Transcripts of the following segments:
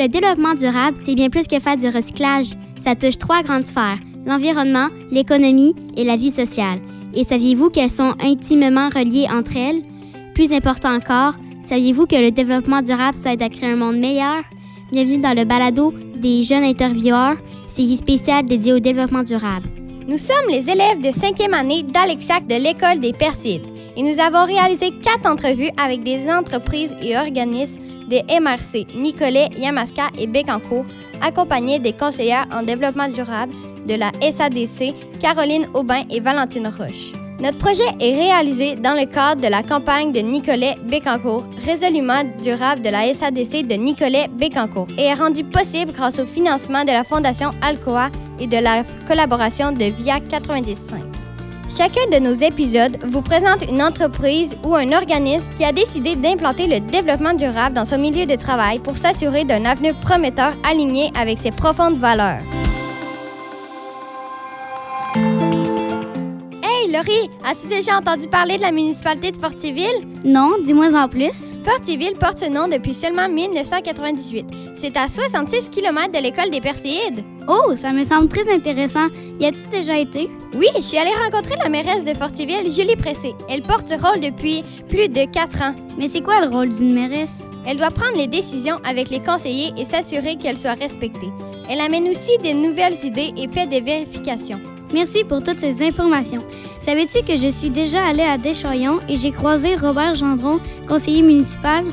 Le développement durable, c'est bien plus que faire du recyclage. Ça touche trois grandes sphères, l'environnement, l'économie et la vie sociale. Et saviez-vous qu'elles sont intimement reliées entre elles? Plus important encore, saviez-vous que le développement durable, ça aide à créer un monde meilleur? Bienvenue dans le balado des jeunes intervieweurs, série spéciale dédiée au développement durable. Nous sommes les élèves de cinquième année d'Alexac de l'École des Persides et nous avons réalisé quatre entrevues avec des entreprises et organismes des MRC, Nicolet, Yamaska et Bécancourt, accompagnés des conseillères en développement durable de la SADC, Caroline Aubin et Valentine Roche. Notre projet est réalisé dans le cadre de la campagne de Nicolet Bécancourt, résolument durable de la SADC de Nicolet Bécancourt, et est rendu possible grâce au financement de la Fondation Alcoa et de la collaboration de VIA 95. Chacun de nos épisodes vous présente une entreprise ou un organisme qui a décidé d'implanter le développement durable dans son milieu de travail pour s'assurer d'un avenir prometteur aligné avec ses profondes valeurs. Laurie, as-tu déjà entendu parler de la municipalité de Fortiville? Non, dis-moi en plus. Fortiville porte ce nom depuis seulement 1998. C'est à 66 km de l'école des Perséides. Oh, ça me semble très intéressant. Y as-tu déjà été? Oui, je suis allée rencontrer la mairesse de Fortiville, Julie Pressé. Elle porte ce rôle depuis plus de quatre ans. Mais c'est quoi le rôle d'une mairesse? Elle doit prendre les décisions avec les conseillers et s'assurer qu'elles soient respectées. Elle amène aussi des nouvelles idées et fait des vérifications. Merci pour toutes ces informations. Savais-tu que je suis déjà allée à Deschaillons et j'ai croisé Robert Gendron, conseiller municipal?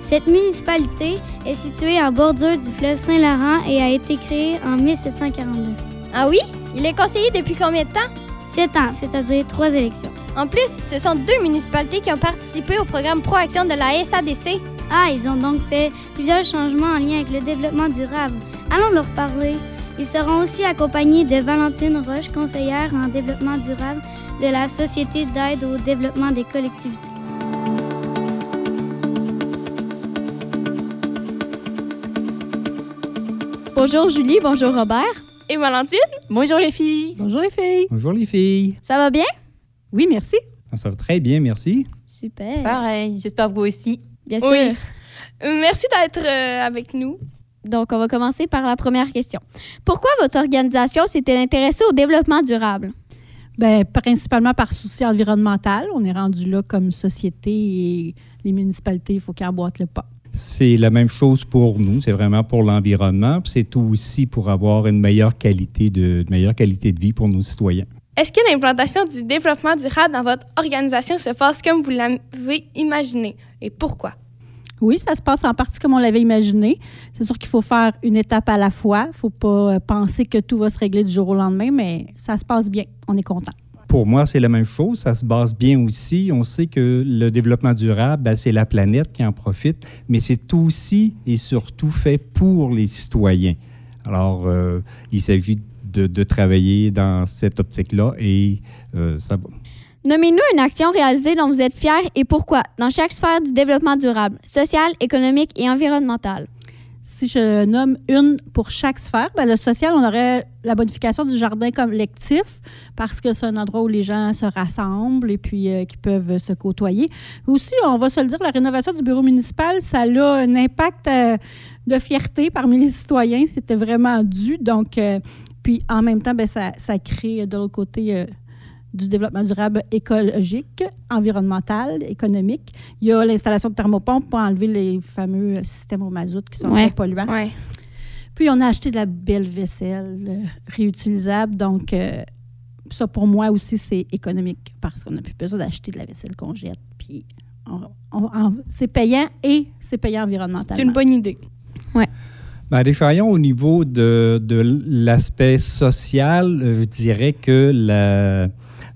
Cette municipalité est située en bordure du fleuve Saint-Laurent et a été créée en 1742. Ah oui? Il est conseiller depuis combien de temps? Sept ans, c'est-à-dire trois élections. En plus, ce sont deux municipalités qui ont participé au programme Proaction de la SADC. Ah, ils ont donc fait plusieurs changements en lien avec le développement durable. Allons leur parler. Ils seront aussi accompagnés de Valentine Roche, conseillère en développement durable de la Société d'aide au développement des collectivités. Bonjour Julie, bonjour Robert. Et Valentine? Bonjour les filles. Bonjour les filles. Bonjour les filles. Ça va bien? Oui, merci. Ça va très bien, merci. Super. Pareil, j'espère vous aussi. Bien sûr. Oui. Merci d'être euh, avec nous. Donc, on va commencer par la première question. Pourquoi votre organisation s'est-elle intéressée au développement durable? Bien, principalement par souci environnemental. On est rendu là comme société et les municipalités, il faut qu'ils emboîtent le pas. C'est la même chose pour nous. C'est vraiment pour l'environnement. puis C'est aussi pour avoir une meilleure qualité de, une meilleure qualité de vie pour nos citoyens. Est-ce que l'implantation du développement durable dans votre organisation se passe comme vous l'avez imaginé? Et pourquoi? Oui, ça se passe en partie comme on l'avait imaginé. C'est sûr qu'il faut faire une étape à la fois. Il ne faut pas euh, penser que tout va se régler du jour au lendemain, mais ça se passe bien. On est content. Pour moi, c'est la même chose. Ça se base bien aussi. On sait que le développement durable, ben, c'est la planète qui en profite, mais c'est aussi et surtout fait pour les citoyens. Alors, euh, il s'agit de, travailler dans cette optique-là et euh, ça va. Nommez-nous une action réalisée dont vous êtes fiers et pourquoi dans chaque sphère du développement durable, social, économique et environnemental. Si je nomme une pour chaque sphère, bien, le social, on aurait la bonification du jardin collectif parce que c'est un endroit où les gens se rassemblent et puis euh, qui peuvent se côtoyer. Aussi, on va se le dire, la rénovation du bureau municipal, ça a un impact euh, de fierté parmi les citoyens. C'était vraiment dû. Donc, euh, puis en même temps, bien, ça, ça crée de l'autre côté du développement durable écologique, environnemental, économique. Il y a l'installation de thermopompes pour enlever les fameux systèmes au mazout qui sont Ouais. très polluants. Ouais. Puis on a acheté de la belle vaisselle euh, réutilisable. Donc, euh, ça pour moi aussi, c'est économique parce qu'on n'a plus besoin d'acheter de la vaisselle qu'on jette. Puis c'est payant et c'est payant environnementalement. C'est une bonne idée. Ben, Deschaillons, au niveau de, de l'aspect social, je dirais que la,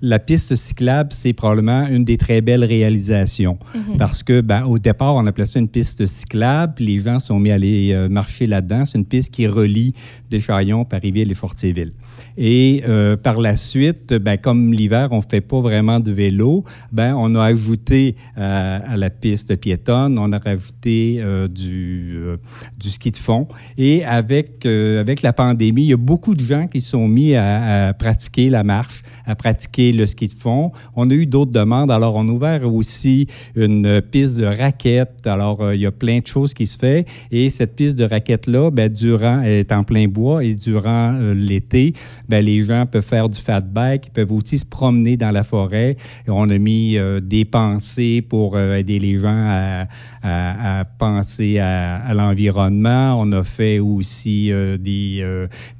la piste cyclable, c'est probablement une des très belles réalisations. Parce que, ben, au départ, on appelait ça une piste cyclable, puis les gens sont mis à aller euh, marcher là-dedans. C'est une piste qui relie Deschaillons, Parisville et Fortierville. Et euh, par la suite, ben, comme l'hiver, on ne fait pas vraiment de vélo, ben, on a ajouté euh, à la piste piétonne, on a rajouté euh, du, ski de fond. Et avec, avec la pandémie, il y a beaucoup de gens qui sont mis à, pratiquer la marche, à pratiquer le ski de fond. On a eu d'autres demandes. Alors, on a ouvert aussi une piste de raquettes. Alors, il y a plein de choses qui se font. Et cette piste de raquettes-là, ben, durant, est en plein bois et durant l'été, ben, les gens peuvent faire du fat ils peuvent aussi se promener dans la forêt. Et on a mis euh, des pensées pour euh, aider les gens à, à- penser à, l'environnement. On a fait aussi euh, des,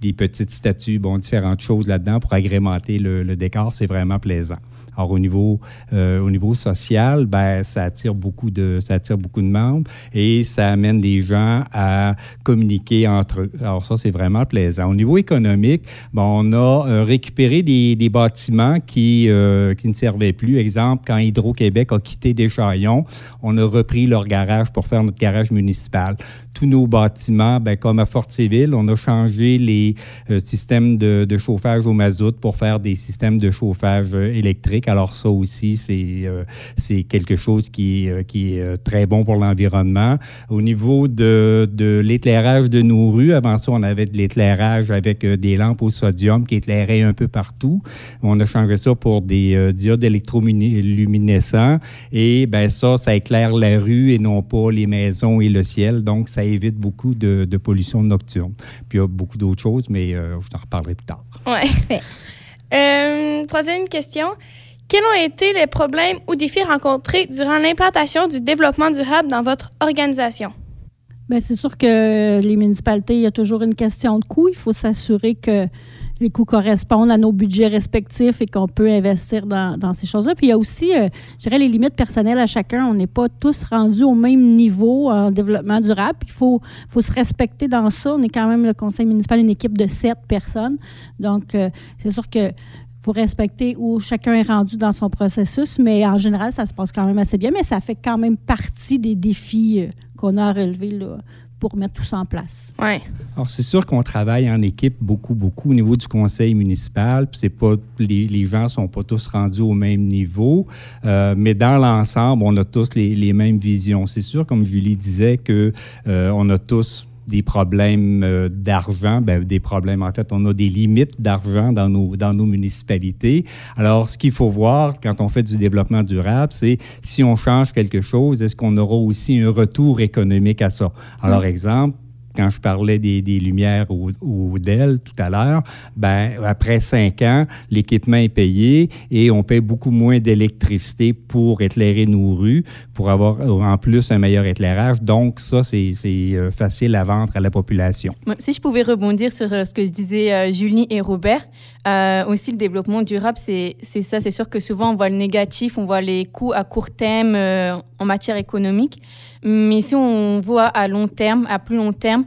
des petites statues, bon, différentes choses là-dedans pour agrémenter le, le décor. C'est vraiment plaisant. Alors, au niveau, euh, au niveau social, ben, ça attire beaucoup de, ça attire beaucoup de membres et ça amène les gens à communiquer entre eux. Alors, ça, c'est vraiment plaisant. Au niveau économique, bon, on a euh, récupéré des, des bâtiments qui, euh, qui ne servaient plus. Exemple, quand Hydro-Québec a quitté Deschaillons, on a repris leur garage pour faire notre garage municipal. Tous nos bâtiments, ben, comme à Fort-Séville, on a changé les euh, systèmes de, chauffage au mazout pour faire des systèmes de chauffage euh, électrique. Alors ça aussi, c'est euh, quelque chose qui, qui est très bon pour l'environnement. Au niveau de, de l'éclairage de nos rues, avant ça, on avait de l'éclairage avec des lampes au sodium qui éclairaient un peu partout. On a changé ça pour des diodes électroluminescents. Et ben ça, ça éclaire la rue et non pas les maisons et le ciel. Donc, ça évite beaucoup de, de pollution nocturne. Puis il y a beaucoup d'autres choses, mais euh, je t'en reparlerai plus tard. Euh, troisième question. Quels ont été les problèmes ou défis rencontrés durant l'implantation du développement durable dans votre organisation? Bien, c'est sûr que les municipalités, il y a toujours une question de coût. Il faut s'assurer que les coûts correspondent à nos budgets respectifs et qu'on peut investir dans, dans ces choses-là. Puis il y a aussi, euh, je dirais, les limites personnelles à chacun. On n'est pas tous rendus au même niveau en développement durable. Puis Il faut, faut se respecter dans ça. On est quand même le conseil municipal, une équipe de sept personnes. Donc, euh, c'est sûr que faut respecter où chacun est rendu dans son processus, mais en général, ça se passe quand même assez bien, mais ça fait quand même partie des défis euh, qu'on a à relever là, pour mettre tout ça en place. Ouais. Alors, c'est sûr qu'on travaille en équipe beaucoup, beaucoup au niveau du conseil municipal. Puis c'est pas, les, les gens ne sont pas tous rendus au même niveau, euh, mais dans l'ensemble, on a tous les, les mêmes visions. C'est sûr, comme Julie disait, que euh, on a tous des problèmes euh, d'argent, ben, des problèmes, en fait, on a des limites d'argent dans nos, dans nos municipalités. Alors, ce qu'il faut voir quand on fait du développement durable, c'est si on change quelque chose, est-ce qu'on aura aussi un retour économique à ça? Alors, exemple, quand je parlais des, des lumières au, au tout à l'heure, ben, après cinq ans, l'équipement est payé et on paye beaucoup moins d'électricité pour éclairer nos rues, pour avoir euh, en plus un meilleur éclairage. Donc, ça, c'est euh, facile à vendre à la population. Si je pouvais rebondir sur euh, ce que euh, Julie et Robert, euh, aussi le développement durable, c'est ça. C'est sûr que souvent on voit le négatif, on voit les coûts à court terme euh, en matière économique. Mais si on voit à long terme, à plus long terme,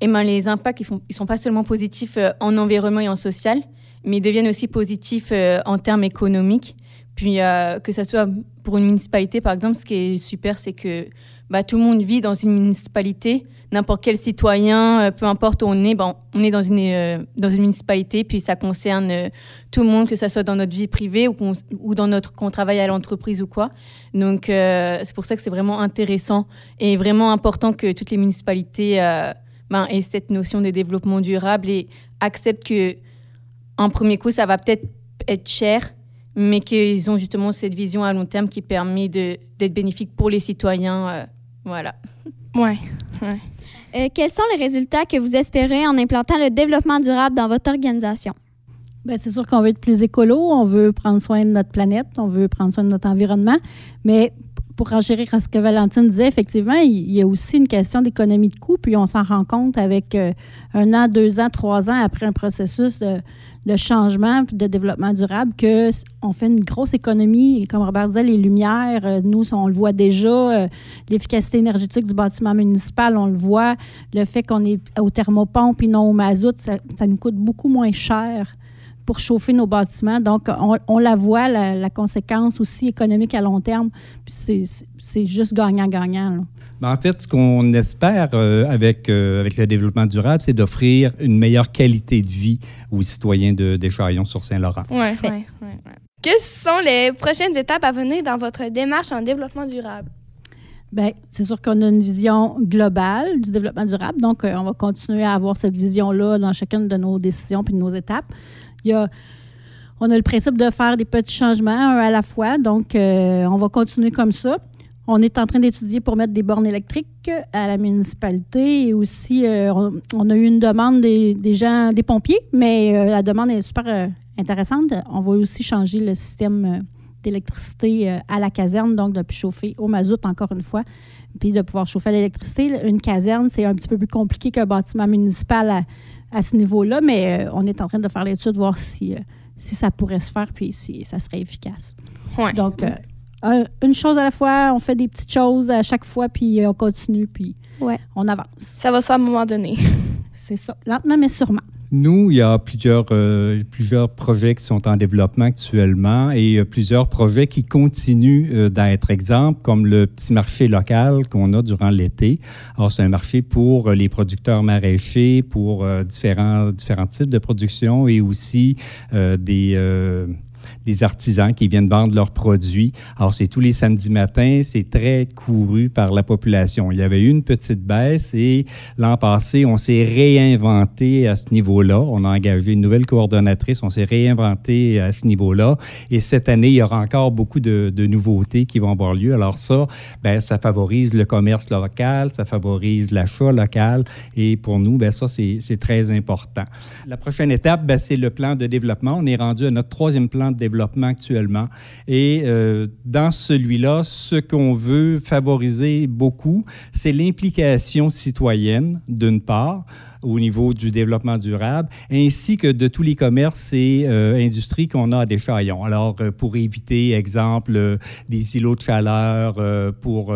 eh ben, les impacts, ils ne sont pas seulement positifs euh, en environnement et en social, mais ils deviennent aussi positifs en termes économiques. Puis que ce soit pour une municipalité, par exemple, ce qui est super, c'est que bah, tout le monde vit dans une municipalité. N'importe quel citoyen, euh, peu importe où on est, bon, on est dans une, euh, dans une municipalité, puis ça concerne euh, tout le monde, que ce soit dans notre vie privée ou, qu'on, dans notre, qu'on travaille à l'entreprise ou quoi. Donc, c'est pour ça que c'est vraiment intéressant et vraiment important que toutes les municipalités ben, aient cette notion de développement durable et acceptent que, en premier coup, ça va peut-être être cher, mais qu'ils ont justement cette vision à long terme qui permet d'être bénéfique pour les citoyens. Voilà. Ouais. Euh, quels sont les résultats que vous espérez en implantant le développement durable dans votre organisation? Bien, c'est sûr qu'on veut être plus écolo, on veut prendre soin de notre planète, on veut prendre soin de notre environnement, mais pour enchérir à ce que Valentine disait, effectivement, il y a aussi une question d'économie de coût, puis on s'en rend compte avec euh, un an, deux ans, trois ans après un processus de, de changement de développement durable que on fait une grosse économie. Comme Robert disait, les lumières, euh, nous, on le voit déjà, euh, l'efficacité énergétique du bâtiment municipal, on le voit, le fait qu'on est au thermopompe et non au mazout, ça nous coûte beaucoup moins cher pour chauffer nos bâtiments. Donc, on, on la voit, la, la conséquence aussi économique à long terme. Puis c'est- juste gagnant-gagnant. Ben, en fait, ce qu'on espère euh, avec, euh, avec le développement durable, c'est d'offrir une meilleure qualité de vie aux citoyens de, des Chaillons sur Saint-Laurent. Ouais, Fait. ouais, ouais, ouais. Quelles sont les prochaines étapes à venir dans votre démarche en développement durable? Bien, c'est sûr qu'on a une vision globale du développement durable. Donc, euh, on va continuer à avoir cette vision-là dans chacune de nos décisions puis de nos étapes. On a le principe de faire des petits changements un à la fois. Donc, euh, on va continuer comme ça. On est en train d'étudier pour mettre des bornes électriques à la municipalité et aussi, euh, on, a eu une demande des, gens, des pompiers, mais euh, la demande est super intéressante. On va aussi changer le système d'électricité à la caserne, donc de plus chauffer au mazout encore une fois, puis de pouvoir chauffer à l'électricité. Une caserne, c'est un petit peu plus compliqué qu'un bâtiment municipal à, à ce niveau-là, mais euh, on est en train de faire l'étude, voir si, euh, si ça pourrait se faire, puis si ça serait efficace. Ouais. Donc, euh, un- une chose à la fois, on fait des petites choses à chaque fois, puis euh, on continue, puis Ouais. on avance. Ça va se faire à un moment donné. C'est ça, lentement mais sûrement. Nous, il y a plusieurs, euh, plusieurs projets qui sont en développement actuellement et euh, plusieurs projets qui continuent euh, d'être exemples, comme le petit marché local qu'on a durant l'été. Alors, c'est un marché pour les producteurs maraîchers, pour différents, différents types de production et aussi des... des artisans qui viennent vendre leurs produits. Alors, c'est tous les samedis matins, c'est très couru par la population. Il y avait eu une petite baisse et l'an passé, on s'est réinventé à ce niveau-là. On a engagé une nouvelle coordonnatrice, on s'est réinventé à ce niveau-là. Et cette année, il y aura encore beaucoup de, nouveautés qui vont avoir lieu. Alors ça, ben, ça favorise le commerce local, ça favorise l'achat local. Et pour nous, ben, ça, c'est c'est très important. La prochaine étape, ben, c'est le plan de développement. On est rendu à notre troisième plan de développement actuellement. Et euh, dans celui-là, ce qu'on veut favoriser beaucoup, c'est l'implication citoyenne, d'une part, au niveau du développement durable, ainsi que de tous les commerces et euh, industries qu'on a à Deschaillons. Alors, euh, pour éviter, exemple, euh, des îlots de chaleur, pour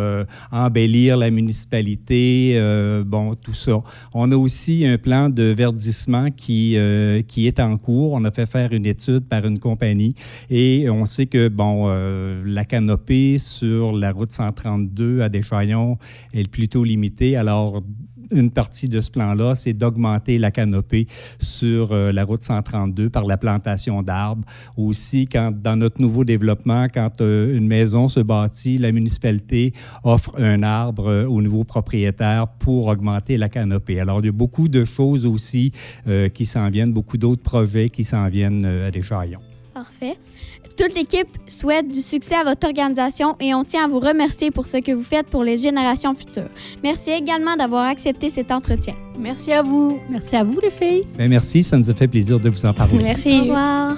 embellir la municipalité, bon, tout ça. On a aussi un plan de verdissement qui, qui est en cours. On a fait faire une étude par une compagnie et on sait que, bon, la canopée sur la route 132 à Deschaillons est plutôt limitée. Alors, une partie de ce plan-là, c'est d'augmenter la canopée sur euh, la route 132 par la plantation d'arbres. Aussi, quand, dans notre nouveau développement, quand euh, une maison se bâtit, la municipalité offre un arbre euh, au nouveau propriétaire pour augmenter la canopée. Alors, il y a beaucoup de choses aussi qui s'en viennent, beaucoup d'autres projets qui s'en viennent à Deschaillons. Parfait. Toute l'équipe souhaite du succès à votre organisation et on tient à vous remercier pour ce que vous faites pour les générations futures. Merci également d'avoir accepté cet entretien. Merci à vous. Merci à vous, les filles. Bien, merci, ça nous a fait plaisir de vous en parler. Au Merci. revoir.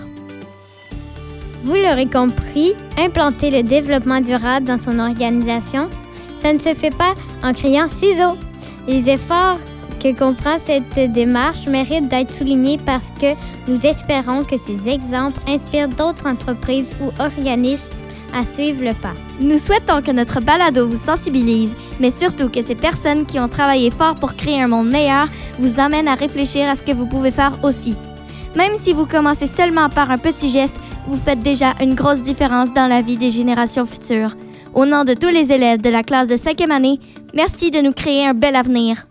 Vous l'aurez compris, implanter le développement durable dans son organisation, ça ne se fait pas en criant ciseaux. Les efforts que comprend cette démarche méritent d'être soulignés parce que nous espérons que ces exemples inspirent d'autres entreprises ou organismes à suivre le pas. Nous souhaitons que notre balado vous sensibilise, mais surtout que ces personnes qui ont travaillé fort pour créer un monde meilleur vous amènent à réfléchir à ce que vous pouvez faire aussi. Même si vous commencez seulement par un petit geste, vous faites déjà une grosse différence dans la vie des générations futures. Au nom de tous les élèves de la classe de cinquième année, merci de nous créer un bel avenir.